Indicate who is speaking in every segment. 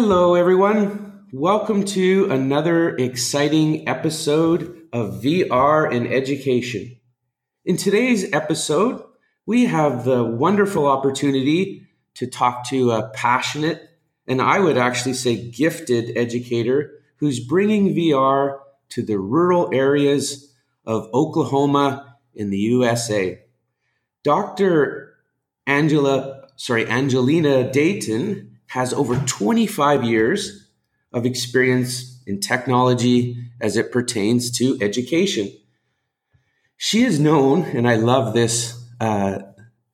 Speaker 1: Hello, everyone. Welcome to another exciting episode of VR in Education. In today's episode, we have the wonderful opportunity to talk to a passionate and I would actually say gifted educator who's bringing VR to the rural areas of Oklahoma in the USA. Dr. Angela, sorry, Angelina Dayton has over 25 years of experience in technology as it pertains to education. She is known, and I love this uh,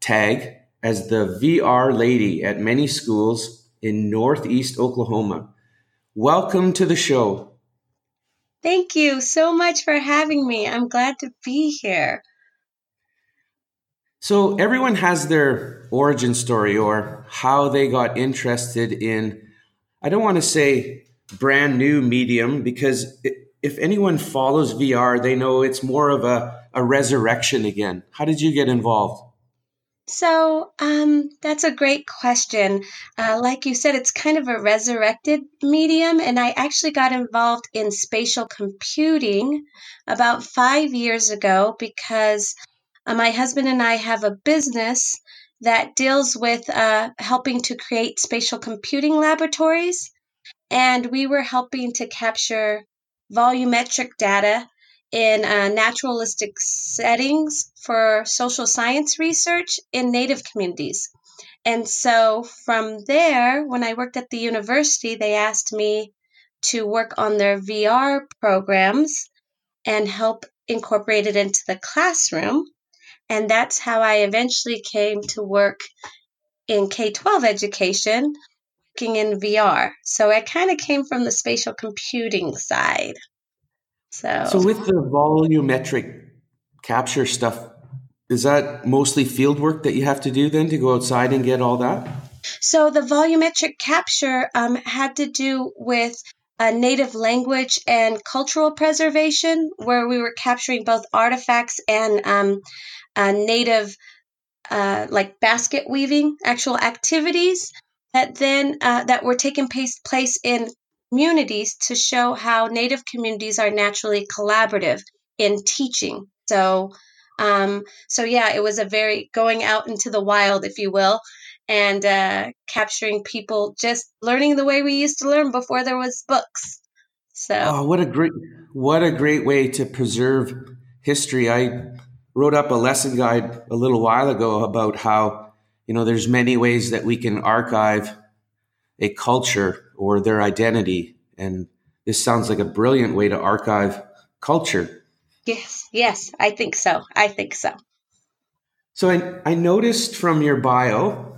Speaker 1: tag, as the VR lady at many schools in Northeast Oklahoma. Welcome to the show.
Speaker 2: Thank you so much for having me. I'm glad to be here.
Speaker 1: So, everyone has their origin story or how they got interested in, I don't want to say brand new medium, because if anyone follows VR, they know it's more of a, a resurrection again. How did you get involved?
Speaker 2: So um, that's a great question. Uh, like you said, it's kind of a resurrected medium, and I actually got involved in spatial computing about five years ago because uh, my husband and I have a business that deals with uh, helping to create spatial computing laboratories, and we were helping to capture volumetric data in uh, naturalistic settings for social science research in Native communities. And so from there, when I worked at the university, they asked me to work on their VR programs and help incorporate it into the classroom. And that's how I eventually came to work in K 12 education, working in VR. So I kind of came from the spatial computing side.
Speaker 1: So, so with the volumetric capture stuff, is that mostly field work that you have to do then to go outside and get all that?
Speaker 2: So the volumetric capture um, had to do with a native language and cultural preservation, where we were capturing both artifacts and um, native, uh, like basket weaving, actual activities that then uh, that were taking place, place in communities to show how Native communities are naturally collaborative in teaching. So, um, so yeah, it was a very going out into the wild, if you will, and uh, capturing people just learning the way we used to learn before there was books. So,
Speaker 1: oh, what a great, what a great way to preserve history. I wrote up a lesson guide a little while ago about how you know there's many ways that we can archive a culture or their identity. And this sounds like a brilliant way to archive culture.
Speaker 2: Yes, yes, I think so. I think so.
Speaker 1: So I, I noticed from your bio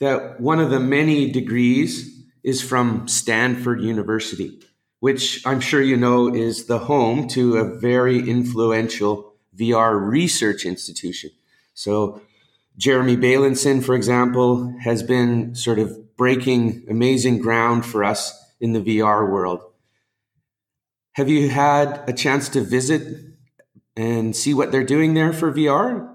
Speaker 1: that one of the many degrees is from Stanford University, which I'm sure you know is the home to a very influential VR research institution. So Jeremy Bailenson, for example, has been sort of breaking amazing ground for us in the VR world. Have you had a chance to visit and see what they're doing there for VR?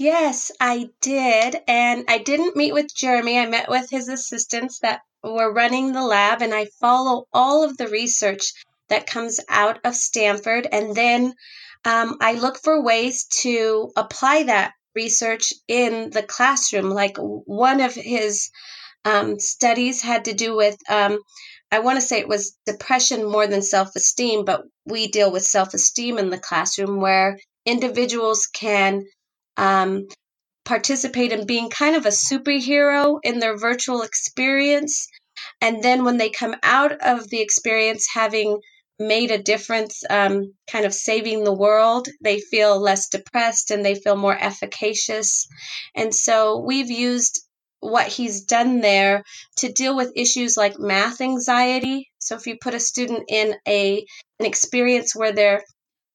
Speaker 2: Yes, I did. And I didn't meet with Jeremy. I met with his assistants that were running the lab, and I follow all of the research that comes out of Stanford. And then um, I look for ways to apply that research in the classroom. Like one of his um, studies had to do with, um, I want to say it was depression more than self esteem, but we deal with self esteem in the classroom where individuals can um, participate in being kind of a superhero in their virtual experience. And then when they come out of the experience having made a difference, um, kind of saving the world. They feel less depressed and they feel more efficacious. And so we've used what he's done there to deal with issues like math anxiety. So if you put a student in a an experience where they're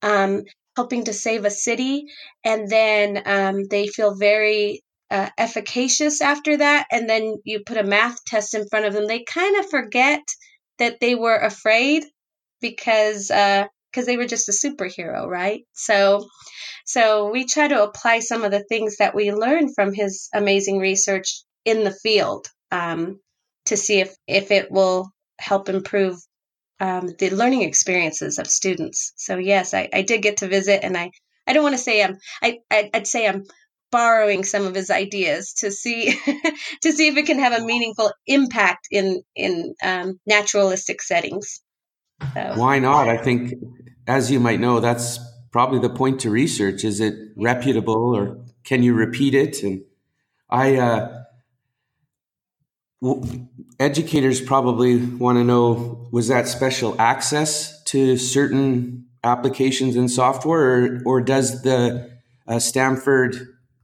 Speaker 2: um, helping to save a city, and then um, they feel very uh, efficacious after that, and then you put a math test in front of them, they kind of forget that they were afraid because because uh, they were just a superhero, right? So so we try to apply some of the things that we learned from his amazing research in the field um, to see if if it will help improve um, the learning experiences of students. So yes, I, I did get to visit, and I I don't want to say I'm I I'd say I'm borrowing some of his ideas to see to see if it can have a meaningful impact in in um, naturalistic settings.
Speaker 1: So. Why not? I think, as you might know, that's probably the point to research. Is it reputable, or can you repeat it? And I, uh, educators probably want to know: was that special access to certain applications and software, or, or does the uh, Stanford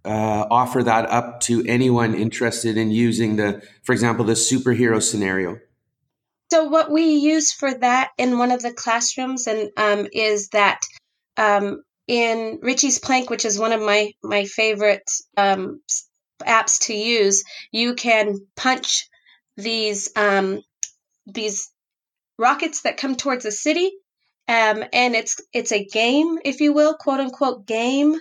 Speaker 1: uh, offer that up to anyone interested in using the, for example, the superhero scenario?
Speaker 2: So what we use for that in one of the classrooms and um, is that um, in Richie's Plank, which is one of my my favorite um, apps to use, you can punch these um, these rockets that come towards a city, um, and it's it's a game, if you will, quote unquote game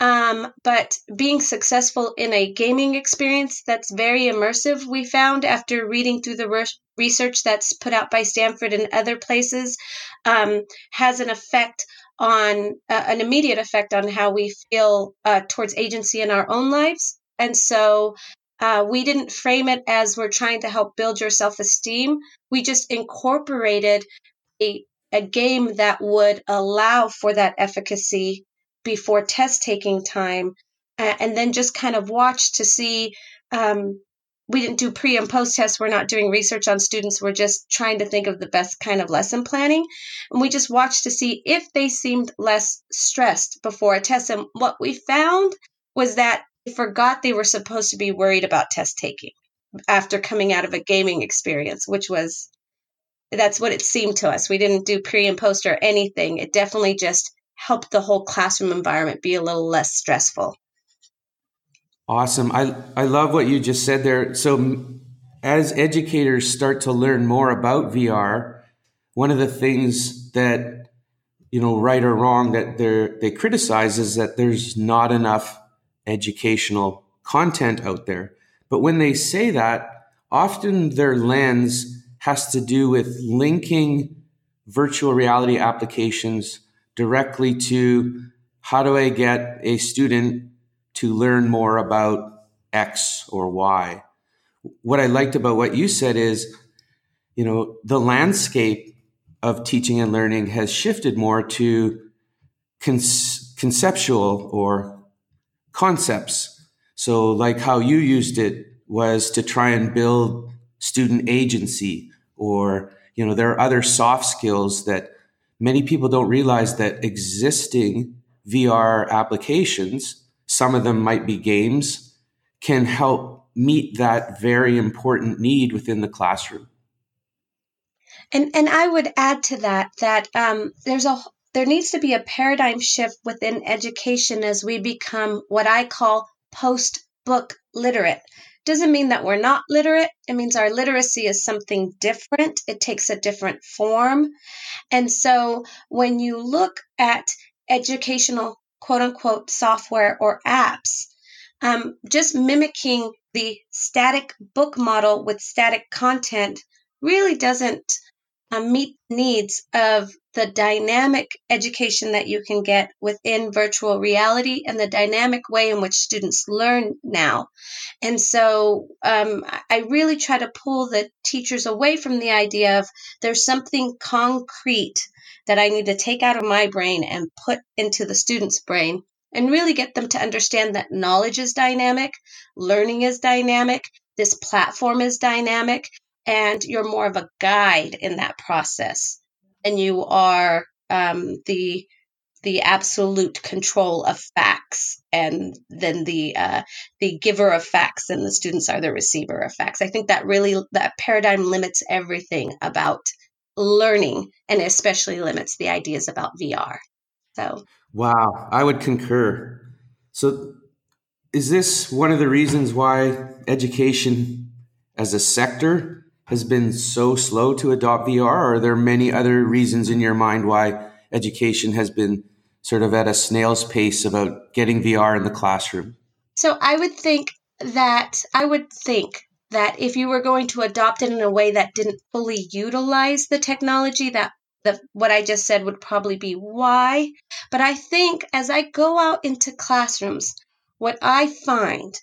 Speaker 2: um, but being successful in a gaming experience that's very immersive, we found after reading through the re- research that's put out by Stanford and other places, um, has an effect on uh, an immediate effect on how we feel uh, towards agency in our own lives. And so uh, we didn't frame it as we're trying to help build your self esteem. We just incorporated a, a game that would allow for that efficacy before test taking time and then just kind of watch to see um, we didn't do pre and post tests. We're not doing research on students. We're just trying to think of the best kind of lesson planning. And we just watched to see if they seemed less stressed before a test. And what we found was that forgot they were supposed to be worried about test taking after coming out of a gaming experience which was that's what it seemed to us we didn't do pre and post or anything it definitely just helped the whole classroom environment be a little less stressful.
Speaker 1: Awesome. I, I love what you just said there. So, as educators start to learn more about VR, one of the things that, you know, right or wrong, that they they criticize is that there's not enough educational content out there. But when they say that, often their lens has to do with linking virtual reality applications directly to how do I get a student to learn more about X or Y? What I liked about what you said is, you know, the landscape of teaching and learning has shifted more to con- conceptual or concepts. So, like how you used it was to try and build student agency, or, you know, there are other soft skills that many people don't realize that existing VR applications, some of them might be games, can help meet that very important need within the classroom.
Speaker 2: And and I would add to that that um, there's a there needs to be a paradigm shift within education as we become what I call post book literate doesn't mean that we're not literate. It means our literacy is something different. It takes a different form. And so when you look at educational quote unquote software or apps, um, just mimicking the static book model with static content really doesn't uh, meet needs of the dynamic education that you can get within virtual reality and the dynamic way in which students learn now. And so um, I really try to pull the teachers away from the idea of there's something concrete that I need to take out of my brain and put into the student's brain and really get them to understand that knowledge is dynamic, learning is dynamic, this platform is dynamic, and you're more of a guide in that process. And you are um, the the absolute control of facts and then the uh, the giver of facts and the students are the receiver of facts. I think that really that paradigm limits everything about learning and especially limits the ideas about vr so.
Speaker 1: Wow. I would concur. So is this one of the reasons why education as a sector has been so slow to adopt VR? Or are there many other reasons in your mind why education has been sort of at a snail's pace about getting VR in the classroom?
Speaker 2: So I would think that I would think that if you were going to adopt it in a way that didn't fully utilize the technology, that the, what I just said would probably be why. But I think as I go out into classrooms, what I find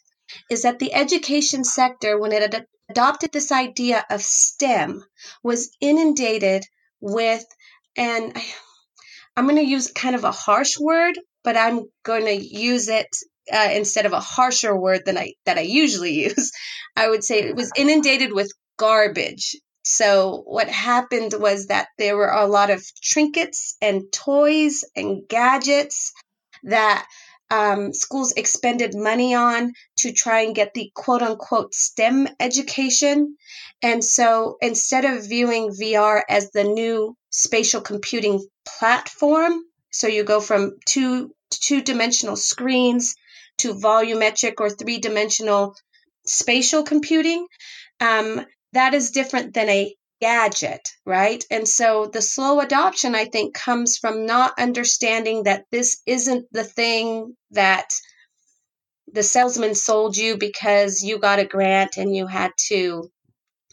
Speaker 2: is that the education sector, when it ad- adopted this idea of STEM, was inundated with, and I'm going to use kind of a harsh word, but I'm going to use it uh, instead of a harsher word than I that I usually use. I would say it was inundated with garbage. So what happened was that there were a lot of trinkets and toys and gadgets that um, schools expended money on to try and get the quote unquote STEM education. And so instead of viewing VR as the new spatial computing platform, so you go from two two dimensional screens to volumetric or three dimensional spatial computing, um, that is different than a gadget, right? And so the slow adoption, I think, comes from not understanding that this isn't the thing that the salesman sold you because you got a grant and you had to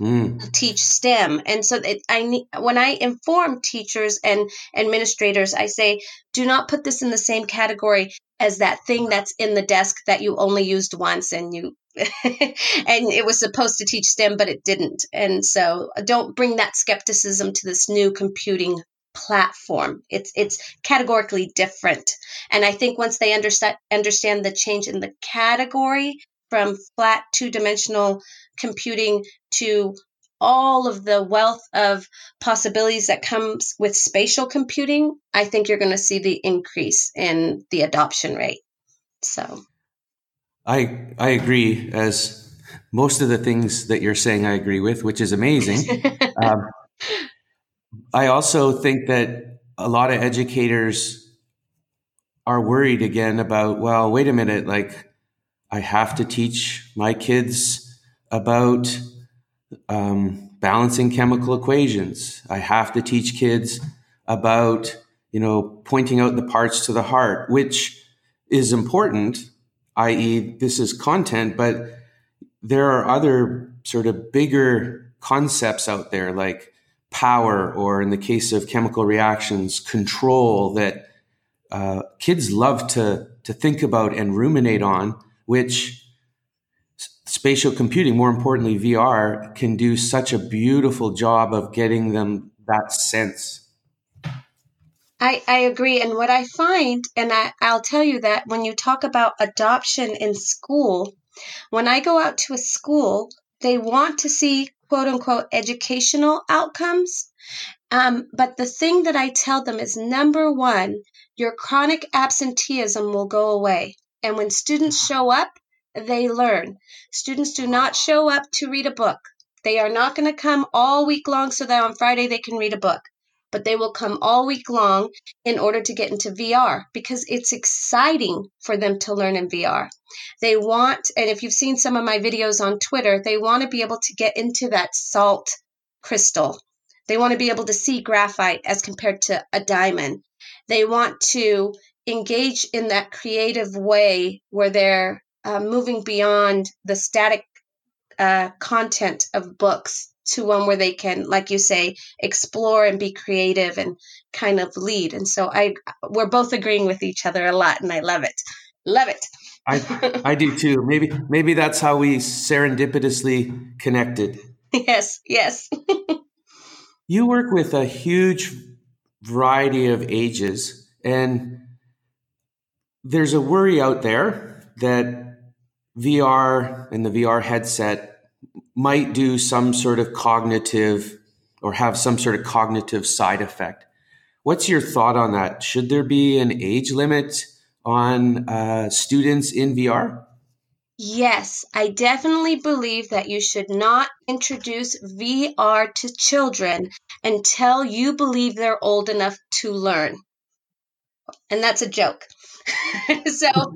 Speaker 2: mm. teach STEM. And so it, I need, when I inform teachers and administrators, I say, do not put this in the same category as that thing that's in the desk that you only used once and you and it was supposed to teach STEM, but it didn't. And so don't bring that skepticism to this new computing platform. It's it's categorically different. And I think once they understand understand the change in the category from flat two dimensional computing to all of the wealth of possibilities that comes with spatial computing, I think you're going to see the increase in the adoption rate. So
Speaker 1: I I agree as most of the things that you're saying I agree with, which is amazing. um, I also think that a lot of educators are worried again about, well, wait a minute, like I have to teach my kids about um, balancing chemical equations. I have to teach kids about, you know, pointing out the parts to the heart, which is important i.e., this is content, but there are other sort of bigger concepts out there like power, or in the case of chemical reactions, control that uh, kids love to, to think about and ruminate on, which spatial computing, more importantly, VR, can do such a beautiful job of getting them that sense.
Speaker 2: I, I agree. And what I find, and I, I'll tell you that when you talk about adoption in school, when I go out to a school, they want to see quote unquote educational outcomes. Um, but the thing that I tell them is number one, your chronic absenteeism will go away. And when students show up, they learn. Students do not show up to read a book. They are not going to come all week long so that on Friday they can read a book but they will come all week long in order to get into VR because it's exciting for them to learn in VR. They want, and if you've seen some of my videos on Twitter, they want to be able to get into that salt crystal. They want to be able to see graphite as compared to a diamond. They want to engage in that creative way where they're uh, moving beyond the static uh, content of books to one where they can, like you say, explore and be creative and kind of lead. And so I, we're both agreeing with each other a lot, and I love it. Love it.
Speaker 1: I, I do too. Maybe, maybe that's how we serendipitously connected.
Speaker 2: Yes, yes.
Speaker 1: you work with a huge variety of ages, and there's a worry out there that VR and the VR headset might do some sort of cognitive or have some sort of cognitive side effect. What's your thought on that? Should there be an age limit on uh, students in VR?
Speaker 2: Yes, I definitely believe that you should not introduce VR to children until you believe they're old enough to learn. And that's a joke. so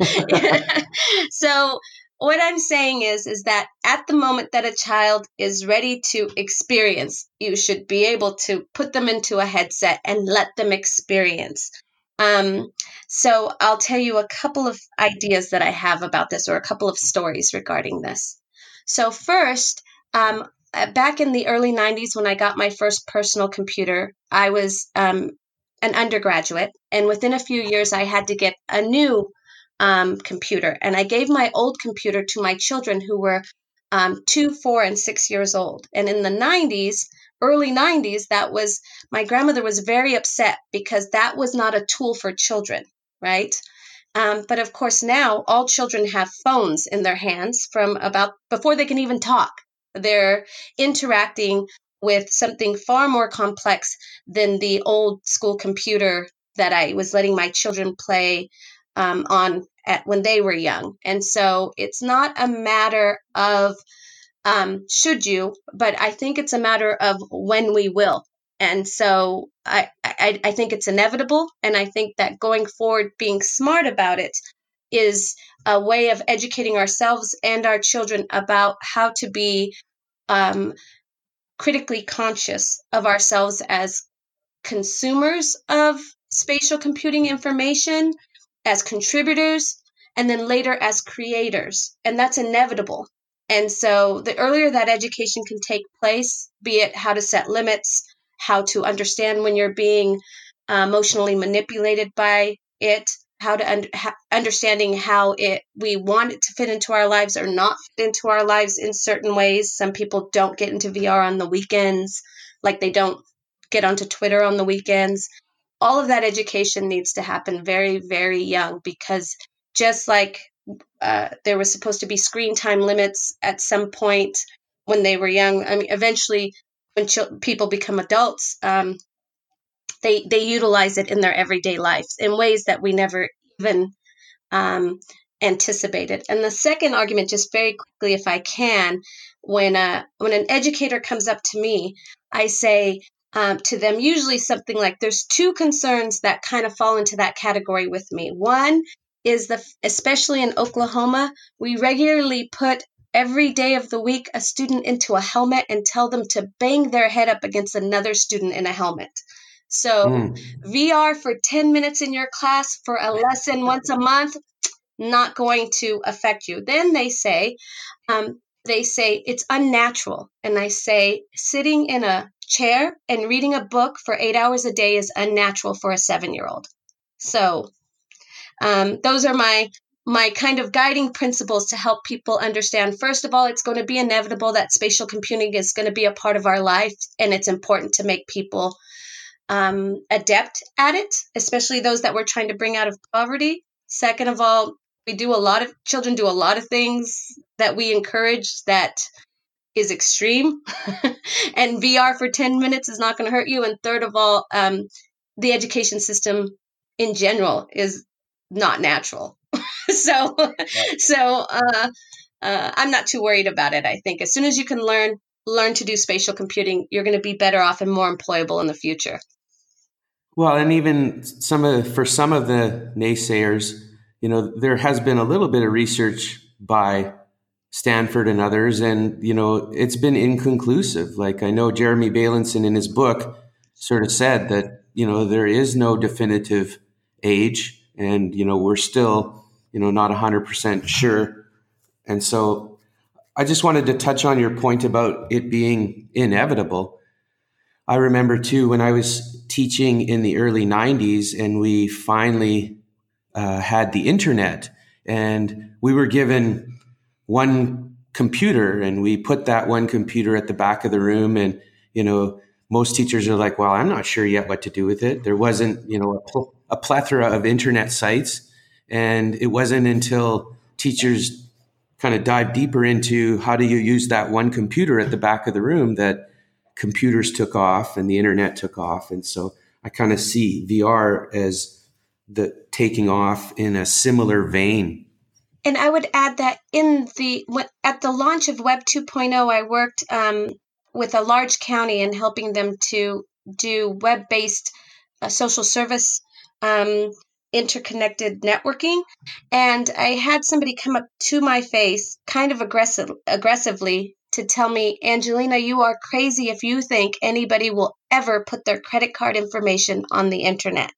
Speaker 2: so what I'm saying is is that at the moment that a child is ready to experience, you should be able to put them into a headset and let them experience. Um, so I'll tell you a couple of ideas that I have about this, or a couple of stories regarding this. So first, um, uh, back in the early 90s when I got my first personal computer, I was um, an undergraduate. And within a few years, I had to get a new um, computer. And I gave my old computer to my children who were um, two, four, and six years old. And in the 90s, early 90s, that was my grandmother was very upset because that was not a tool for children, right? Um, but of course, now all children have phones in their hands from about before they can even talk. They're interacting with something far more complex than the old school computer that I was letting my children play um, on at when they were young. And so it's not a matter of um, should you, but I think it's a matter of when we will. And so I, I, I think it's inevitable. And I think that going forward, being smart about it is a way of educating ourselves and our children about how to be um, critically conscious of ourselves as consumers of spatial computing information, as contributors, and then later as creators. And that's inevitable. And so the earlier that education can take place, be it how to set limits, how to understand when you're being uh, emotionally manipulated by it, how to un- ha- understanding how it we want it to fit into our lives or not fit into our lives in certain ways. Some people don't get into VR on the weekends, like they don't get onto Twitter on the weekends. All of that education needs to happen very, very young because just like uh, there was supposed to be screen time limits at some point when they were young. I mean, eventually, when ch- people become adults, um, they they utilize it in their everyday lives in ways that we never even um, anticipated. And the second argument, just very quickly, if I can, when a uh, when an educator comes up to me, I say. Um, to them, usually something like there's two concerns that kind of fall into that category with me. One is the especially in Oklahoma, we regularly put every day of the week a student into a helmet and tell them to bang their head up against another student in a helmet. So, mm. VR for 10 minutes in your class for a lesson once a month, not going to affect you. Then they say, um, they say it's unnatural. And I say, sitting in a chair and reading a book for eight hours a day is unnatural for a seven year old. So um, those are my my kind of guiding principles to help people understand first of all it's going to be inevitable that spatial computing is going to be a part of our life and it's important to make people um, adept at it especially those that we're trying to bring out of poverty second of all we do a lot of children do a lot of things that we encourage that is extreme and vr for 10 minutes is not going to hurt you and third of all um, the education system in general is not natural. so, so uh, uh, I'm not too worried about it. I think as soon as you can learn learn to do spatial computing, you're going to be better off and more employable in the future.
Speaker 1: Well, and even some of for some of the naysayers, you know, there has been a little bit of research by Stanford and others, and you know, it's been inconclusive. Like I know Jeremy Bailenson in his book sort of said that you know there is no definitive age and you know we're still you know not 100% sure and so i just wanted to touch on your point about it being inevitable i remember too when i was teaching in the early 90s and we finally uh, had the internet and we were given one computer and we put that one computer at the back of the room and you know most teachers are like well i'm not sure yet what to do with it there wasn't you know a a plethora of internet sites. And it wasn't until teachers kind of dive deeper into how do you use that one computer at the back of the room that computers took off and the internet took off. And so I kind of see VR as the taking off in a similar vein.
Speaker 2: And I would add that in the at the launch of Web 2.0, I worked um, with a large county and helping them to do web-based uh, social service um, interconnected networking. And I had somebody come up to my face, kind of aggressive, aggressively, to tell me, Angelina, you are crazy if you think anybody will ever put their credit card information on the internet.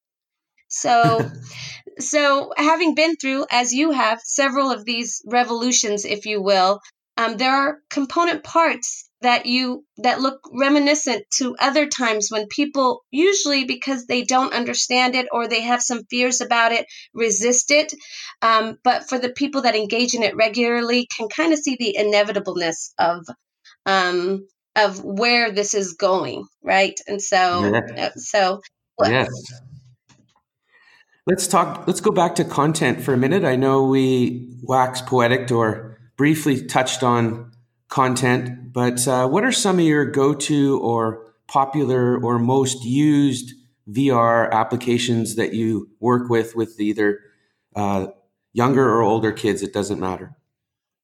Speaker 2: So, so having been through, as you have, several of these revolutions, if you will, um, there are component parts that you that look reminiscent to other times when people usually because they don't understand it or they have some fears about it resist it um, but for the people that engage in it regularly can kind of see the inevitableness of um, of where this is going right and so yeah. Uh, so
Speaker 1: yes let's talk let's go back to content for a minute i know we wax poetic or briefly touched on content, but uh, what are some of your go to or popular or most used VR applications that you work with with either uh, younger or older kids? It doesn't matter.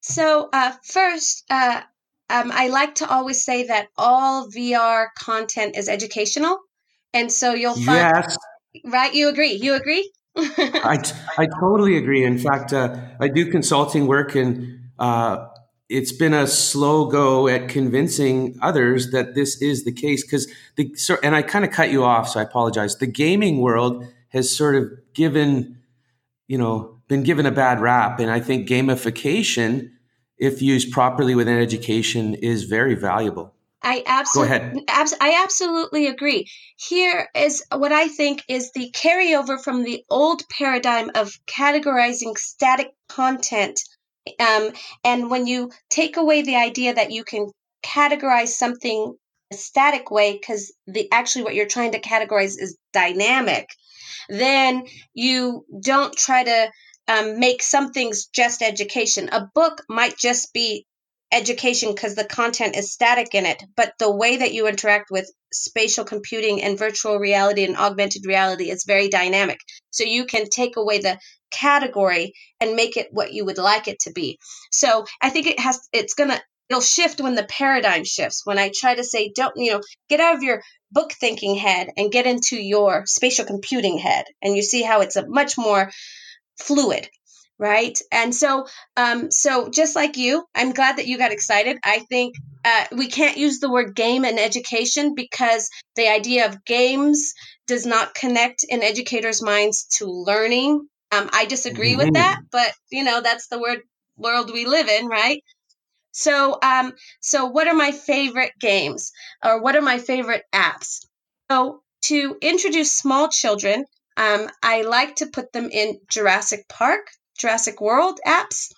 Speaker 2: So, uh, first, uh, um, I like to always say that all VR content is educational. And so you'll find. Yes. Right? You agree? You agree?
Speaker 1: I, t- I totally agree. In fact, uh, I do consulting work and uh, it's been a slow go at convincing others that this is the case because the and I kind of cut you off, so I apologize. The gaming world has sort of given, you know, been given a bad rap, and I think gamification, if used properly within education, is very valuable.
Speaker 2: I absolutely, abs- I absolutely agree. Here is what I think is the carryover from the old paradigm of categorizing static content um, and when you take away the idea that you can categorize something a static way, because the actually what you're trying to categorize is dynamic, then you don't try to um, make some things just education. A book might just be education because the content is static in it, but the way that you interact with spatial computing and virtual reality and augmented reality is very dynamic. So you can take away the category and make it what you would like it to be. So I think it has it's gonna it'll shift when the paradigm shifts. When I try to say don't you know get out of your book thinking head and get into your spatial computing head, and you see how it's a much more fluid right and so um so just like you i'm glad that you got excited i think uh, we can't use the word game in education because the idea of games does not connect in educators minds to learning um, I disagree mm-hmm. with that, but you know that's the word world we live in, right? So, um, so what are my favorite games, or what are my favorite apps? So, to introduce small children, um, I like to put them in Jurassic Park, Jurassic World apps,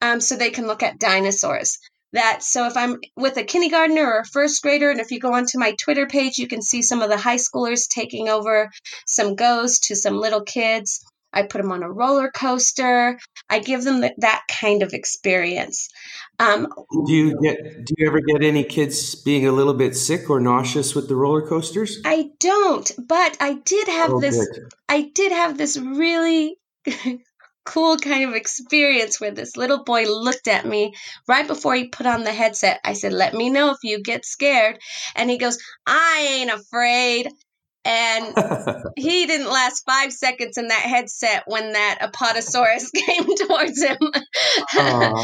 Speaker 2: um, so they can look at dinosaurs. That so if I'm with a kindergartner or a first grader, and if you go onto my Twitter page, you can see some of the high schoolers taking over some goes to some little kids. I put them on a roller coaster. I give them that kind of experience.
Speaker 1: Um, do you get? Do you ever get any kids being a little bit sick or nauseous with the roller coasters?
Speaker 2: I don't, but I did have oh, this. Good. I did have this really cool kind of experience where this little boy looked at me right before he put on the headset. I said, "Let me know if you get scared," and he goes, "I ain't afraid." and he didn't last five seconds in that headset when that apatosaurus came towards him.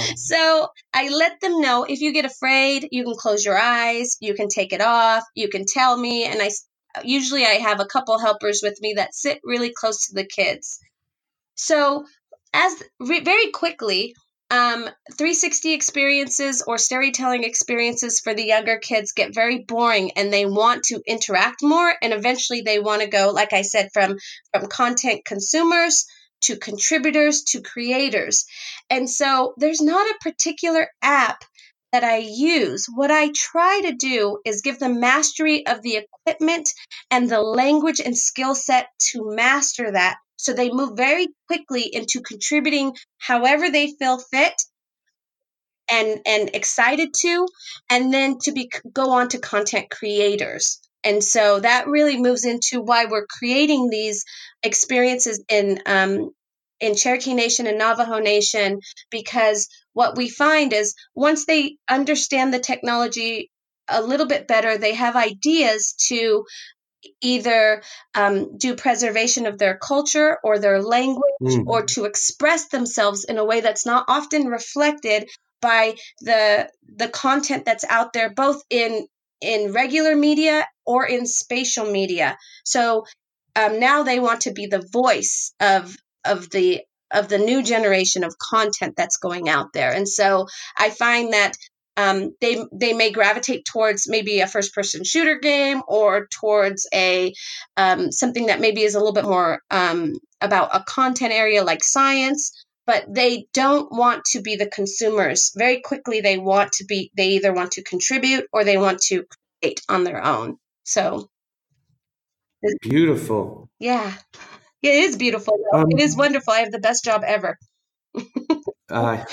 Speaker 2: so I let them know if you get afraid, you can close your eyes, you can take it off, you can tell me. And I usually I have a couple helpers with me that sit really close to the kids. So as re- very quickly um, 360 experiences or storytelling experiences for the younger kids get very boring and they want to interact more and eventually they want to go like i said from from content consumers to contributors to creators. And so there's not a particular app that I use, what I try to do is give them mastery of the equipment and the language and skill set to master that so they move very quickly into contributing however they feel fit and and excited to and then to be go on to content creators. And so that really moves into why we're creating these experiences in um, in Cherokee Nation and Navajo Nation because what we find is once they understand the technology a little bit better, they have ideas to either um, do preservation of their culture or their language mm. or to express themselves in a way that's not often reflected by the the content that's out there both in in regular media or in spatial media so um, now they want to be the voice of of the of the new generation of content that's going out there and so i find that um, they they may gravitate towards maybe a first person shooter game or towards a um, something that maybe is a little bit more um, about a content area like science but they don't want to be the consumers. Very quickly they want to be they either want to contribute or they want to create on their own. So
Speaker 1: beautiful.
Speaker 2: Yeah. It is beautiful um, it is wonderful. I have the best job ever.
Speaker 1: Uh,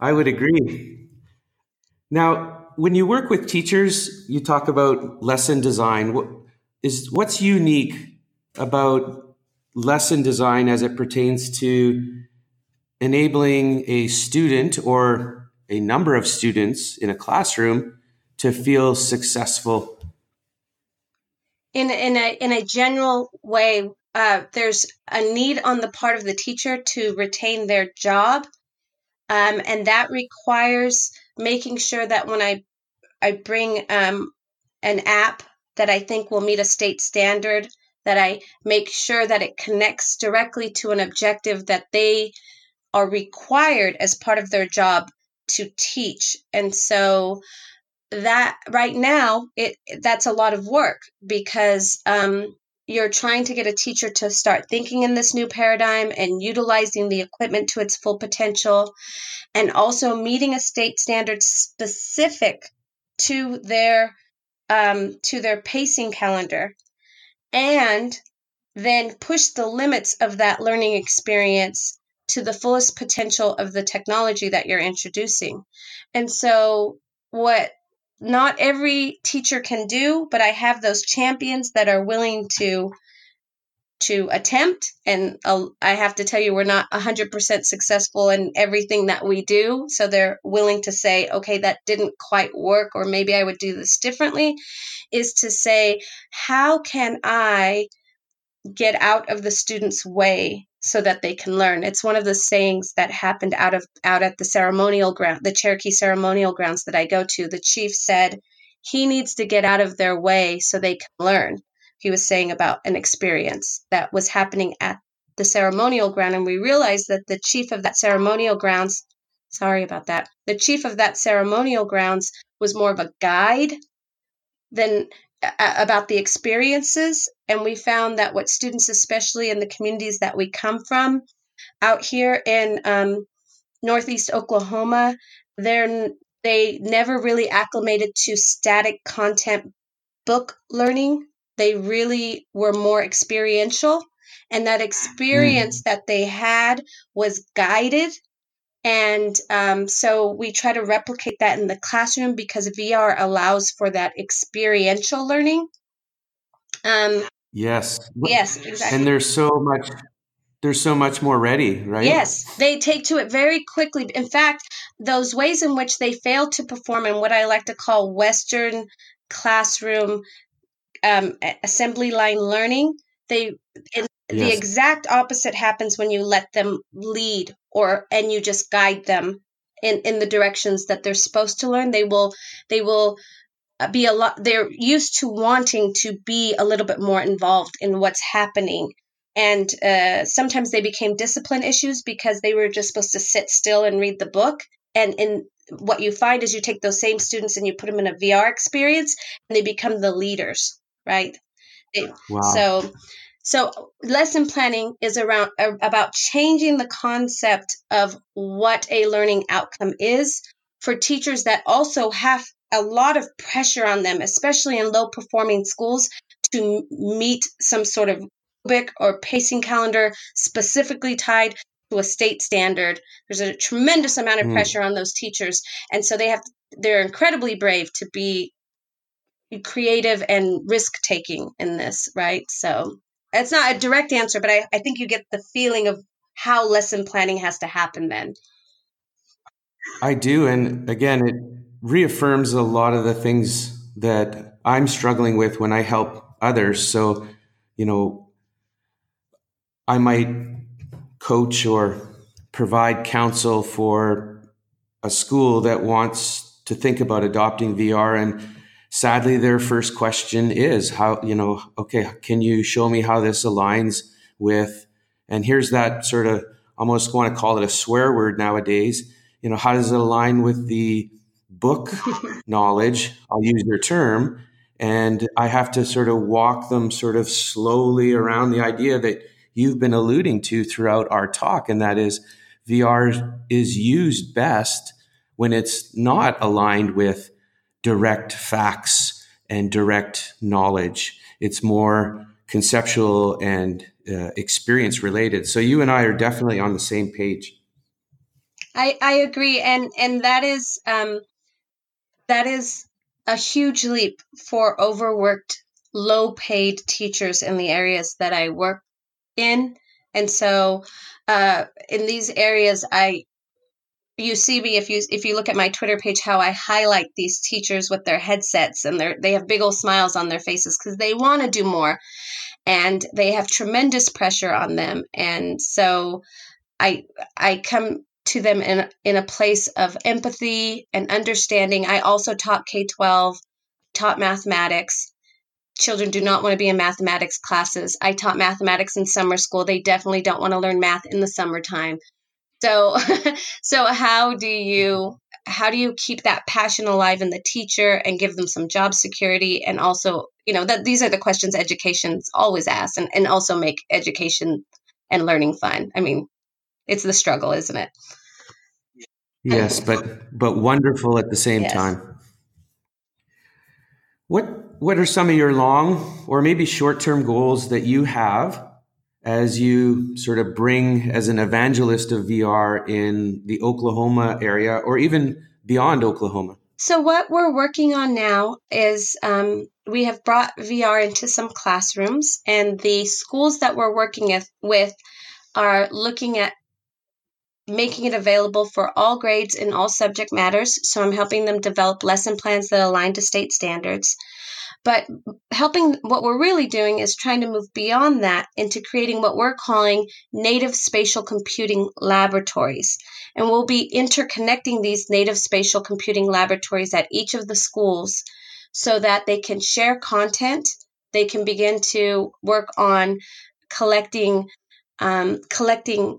Speaker 1: i would agree now, when you work with teachers, you talk about lesson design. What is what's unique about lesson design as it pertains to enabling a student or a number of students in a classroom to feel successful?
Speaker 2: In in a in a general way, uh, there's a need on the part of the teacher to retain their job, um, and that requires making sure that when I I bring um, an app that I think will meet a state standard, that I make sure that it connects directly to an objective that they are required as part of their job to teach. And so that right now it that's a lot of work because um, you're trying to get a teacher to start thinking in this new paradigm and utilizing the equipment to its full potential and also meeting a state standard specific to their um, to their pacing calendar. And then push the limits of that learning experience to the fullest potential of the technology that you're introducing. And so what not every teacher can do, but I have those champions that are willing to to attempt. And uh, I have to tell you we're not 100% successful in everything that we do. So they're willing to say okay that didn't quite work or maybe I would do this differently is to say how can I get out of the student's way so that they can learn. It's one of the sayings that happened out of out at the ceremonial ground, the Cherokee ceremonial grounds that I go to. The chief said he needs to get out of their way so they can learn. He was saying about an experience that was happening at the ceremonial ground and we realized that the chief of that ceremonial grounds sorry about that. The chief of that ceremonial grounds was more of a guide than about the experiences and we found that what students especially in the communities that we come from out here in um, northeast oklahoma they're they never really acclimated to static content book learning they really were more experiential and that experience mm. that they had was guided and um, so we try to replicate that in the classroom because VR allows for that experiential learning.
Speaker 1: Um, yes.
Speaker 2: Yes, exactly.
Speaker 1: And there's so much. There's so much more ready, right?
Speaker 2: Yes, they take to it very quickly. In fact, those ways in which they fail to perform in what I like to call Western classroom um, assembly line learning, they Yes. The exact opposite happens when you let them lead or and you just guide them in in the directions that they're supposed to learn. They will they will uh, be a lot they're used to wanting to be a little bit more involved in what's happening and uh, sometimes they became discipline issues because they were just supposed to sit still and read the book and in what you find is you take those same students and you put them in a vr experience and they become the leaders right wow. so so lesson planning is around about changing the concept of what a learning outcome is for teachers that also have a lot of pressure on them, especially in low performing schools, to meet some sort of rubric or pacing calendar specifically tied to a state standard. There's a tremendous amount of mm. pressure on those teachers, and so they have they're incredibly brave to be creative and risk taking in this, right? So it's not a direct answer, but I, I think you get the feeling of how lesson planning has to happen then.
Speaker 1: I do. And again, it reaffirms a lot of the things that I'm struggling with when I help others. So, you know, I might coach or provide counsel for a school that wants to think about adopting VR and sadly, their first question is how, you know, okay, can you show me how this aligns with, and here's that sort of almost want to call it a swear word nowadays, you know, how does it align with the book knowledge, I'll use your term, and I have to sort of walk them sort of slowly around the idea that you've been alluding to throughout our talk, and that is VR is used best when it's not aligned with direct facts and direct knowledge. It's more conceptual and uh, experience related. So you and I are definitely on the same page.
Speaker 2: I, I agree, and and that is um, that is a huge leap for overworked, low paid teachers in the areas that I work in. And so uh, in these areas, I you see me if you if you look at my Twitter page how I highlight these teachers with their headsets and they they have big old smiles on their faces because they want to do more and they have tremendous pressure on them and so I I come to them in in a place of empathy and understanding. I also taught K twelve, taught mathematics. Children do not want to be in mathematics classes. I taught mathematics in summer school. They definitely don't want to learn math in the summertime. So, so how do you how do you keep that passion alive in the teacher and give them some job security and also you know that these are the questions education's always asked and, and also make education and learning fun i mean it's the struggle isn't it
Speaker 1: Yes, but but wonderful at the same yes. time. What what are some of your long or maybe short-term goals that you have as you sort of bring as an evangelist of VR in the Oklahoma area or even beyond Oklahoma?
Speaker 2: So what we're working on now is um, we have brought VR into some classrooms, and the schools that we're working with are looking at making it available for all grades in all subject matters. So I'm helping them develop lesson plans that align to state standards. But helping, what we're really doing is trying to move beyond that into creating what we're calling native spatial computing laboratories. And we'll be interconnecting these native spatial computing laboratories at each of the schools so that they can share content. They can begin to work on collecting um, collecting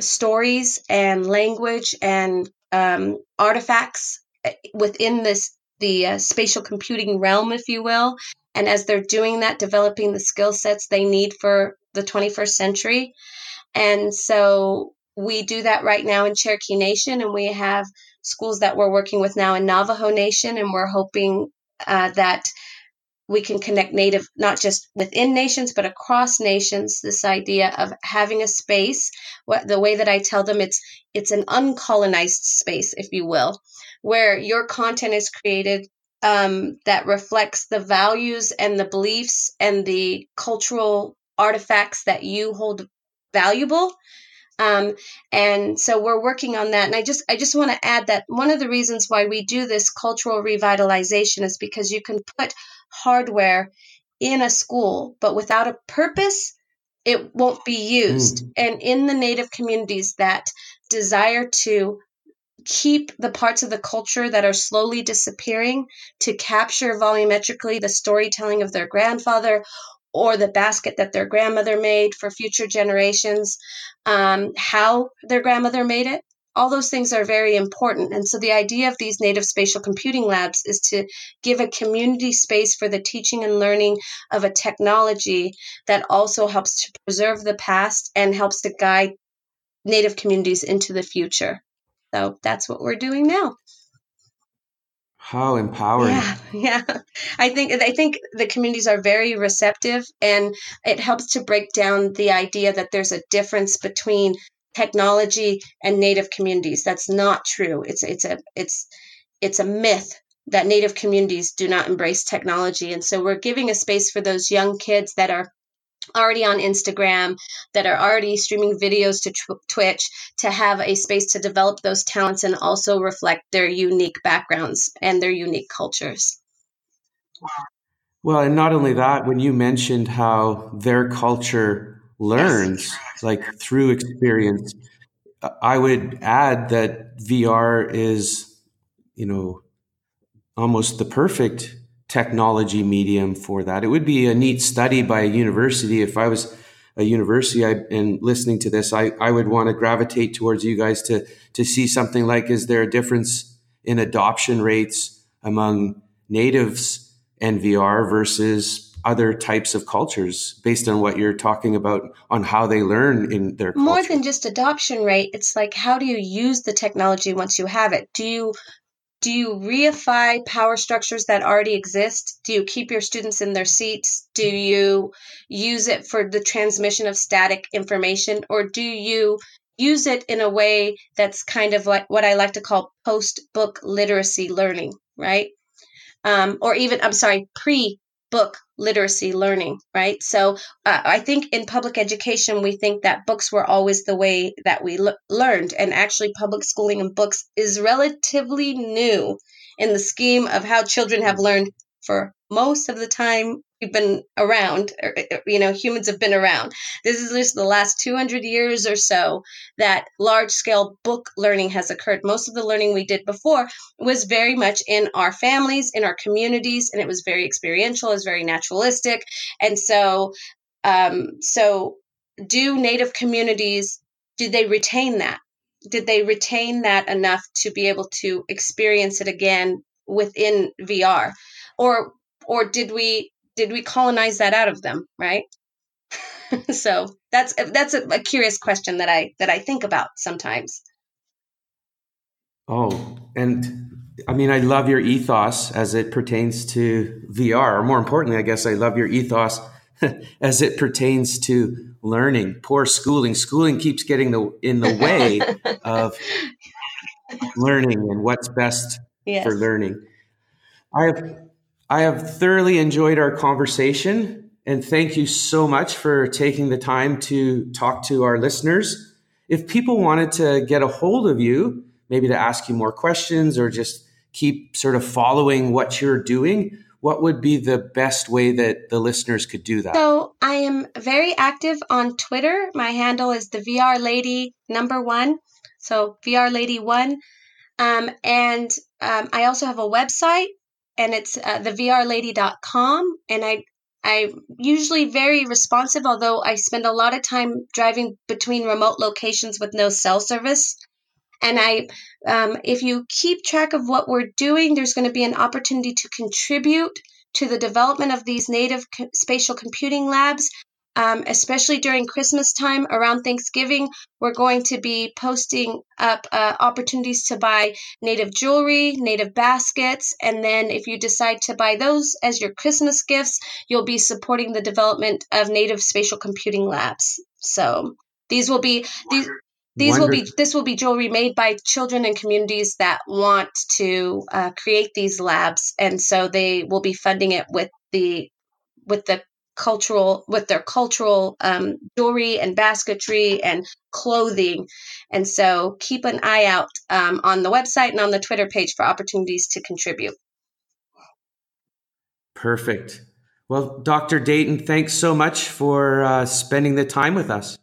Speaker 2: stories and language and um, artifacts eh, within this the uh, spatial computing realm, if you will. And as they're doing that, developing the skill sets they need for the 21st century. And so we do that right now in Cherokee Nation, and we have schools that we're working with now in Navajo Nation, and we're hoping uh, that we can connect native not just within nations but across nations this idea of having a space. What the way that i tell them it's it's an uncolonized space if you will where your content is created um, that reflects the values and the beliefs and the cultural artifacts that you hold valuable. Um, and so we're working on that. And i just i just want to add that one of the reasons why we do this cultural revitalization is because you can put hardware in a school, but without a purpose, it won't be used. Mm. And in the Native communities that desire to keep the parts of the culture that are slowly disappearing, to capture volumetrically the storytelling of their grandfather or the basket that their grandmother made for future generations, um, how their grandmother made it, all those things are very important. And so the idea of these native spatial computing labs is to give a community space for the teaching and learning of a technology that also helps to preserve the past and helps to guide native communities into the future. So that's what we're doing now.
Speaker 1: How empowering.
Speaker 2: Yeah, yeah. I think I think the communities are very receptive and it helps to break down the idea that there's a difference between technology and native communities. That's not true. It's it's a it's it's a myth that native communities do not embrace technology. And so we're giving a space for those young kids that are already on Instagram, that are already streaming videos to Twitch, to have a space to develop those talents and also reflect their unique backgrounds and their unique cultures.
Speaker 1: Well, and not only that, when you mentioned how their culture learns like through experience. I would add that VR is, you know, almost the perfect technology medium for that. It would be a neat study by a university. If I was a university I, and listening to this, I, I would want to gravitate towards you guys to to see something like is there a difference in adoption rates among natives and VR versus other types of cultures based on what you're talking about on how they learn in their culture.
Speaker 2: more than just adoption rate it's like how do you use the technology once you have it? Do you do you reify power structures that already exist? Do you keep your students in their seats? Do you use it for the transmission of static information? Or do you use it in a way that's kind of like what i like to call post book literacy learning right? Um, or even i'm sorry pre book literacy learning, right? So uh, I think in public education, we think that books were always the way that we learned. And actually, public schooling and books is relatively new in the scheme of how children have learned for most of the time we've been around, er, er, er, you know, humans have been around. This is just the last 200 years or so that large scale book learning has occurred. Most of the learning we did before was very much in our families, in our communities, and it was very experiential, it was very naturalistic. And so, um, so do Native communities, do they retain that? Did they retain that enough to be able to experience it again within VR? Or or did we did we colonize that out of them right? So that's that's a, a, curious question that i that i think about sometimes.
Speaker 1: Oh and i mean i love your ethos as it pertains to vr or more importantly i guess i love your ethos as it pertains to learning. Poor schooling. Schooling keeps getting the in the way of learning and what's best yes. for learning. I have I have thoroughly enjoyed our conversation and thank you so much for taking the time to talk to our listeners. If people wanted to get a hold of you, maybe to ask you more questions or just keep sort of following what you're doing, what would be the best way that the listeners could do that?
Speaker 2: So I am very active on Twitter. My handle is the VR Lady number one. So VR Lady one. Um, and um, I also have a website and it's uh, thevrlady.com. And I I'm usually very responsive, although I spend a lot of time driving between remote locations with no cell service. And I, um, if you keep track of what we're doing, there's going to be an opportunity to contribute to the development of these native spatial computing labs um, especially during Christmas time around Thanksgiving, we're going to be posting up uh, opportunities to buy native jewelry, native baskets, and then if you decide to buy those as your Christmas gifts, you'll be supporting the development of native spatial computing labs. So these will be these. These will be this will be jewelry made by children and communities that want to uh, create these labs, and so they will be funding it with the with the cultural with their cultural um, jewelry and basketry and clothing. And so keep an eye out um, on the website and on the twitter page for opportunities to contribute.
Speaker 1: Perfect. Well dr dayton thanks so much for uh, spending the time with us